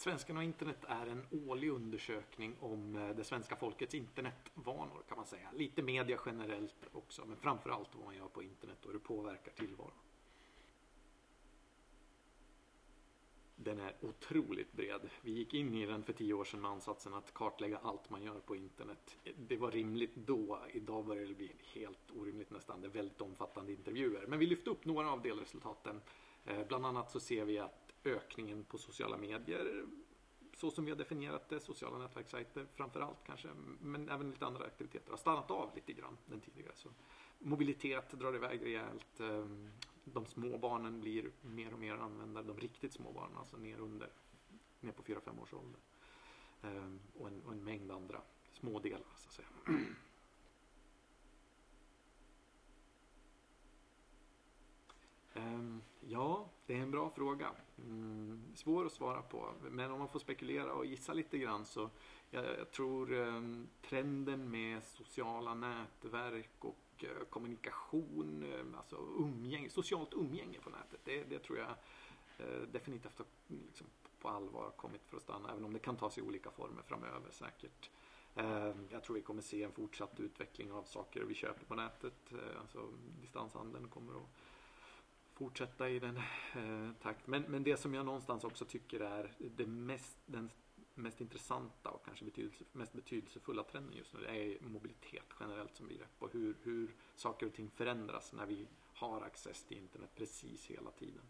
Svenskarna och internet är en årlig undersökning om eh, det svenska folkets internetvanor kan man säga. Lite media generellt också, men framförallt vad man gör på internet och hur det påverkar tillvaron. Den är otroligt bred. Vi gick in i den för tio år sedan med ansatsen att kartlägga allt man gör på internet. Det var rimligt då. Idag börjar det bli helt orimligt nästan. Det är väldigt omfattande intervjuer. Men vi lyfte upp några av delresultaten. Eh, bland annat så ser vi att ökningen på sociala medier så som vi har definierat det, sociala nätverkssajter framför allt kanske, men även lite andra aktiviteter har stannat av lite grann den tidigare. Så mobilitet drar iväg rejält. Ehm, de små barnen blir mer och mer användare, de riktigt små barnen, alltså ner under, ner på 4-5 års ålder. Ehm, och en, och en mängd andra små delar så att säga. Ehm, ja, det är en bra fråga. Mm, svår att svara på. Men om man får spekulera och gissa lite grann så jag, jag tror eh, trenden med sociala nätverk och eh, kommunikation, eh, alltså umgänge, socialt umgänge på nätet. Det, det tror jag eh, definitivt har liksom, på allvar kommit för att stanna. Även om det kan ta sig olika former framöver säkert. Ehm, jag tror vi kommer se en fortsatt utveckling av saker vi köper på nätet. Eh, alltså distanshandeln kommer att fortsätta i den eh, takt. Men, men det som jag någonstans också tycker är det mest, den mest intressanta och kanske betydelse, mest betydelsefulla trenden just nu är mobilitet generellt som begrepp och hur, hur saker och ting förändras när vi har access till internet precis hela tiden.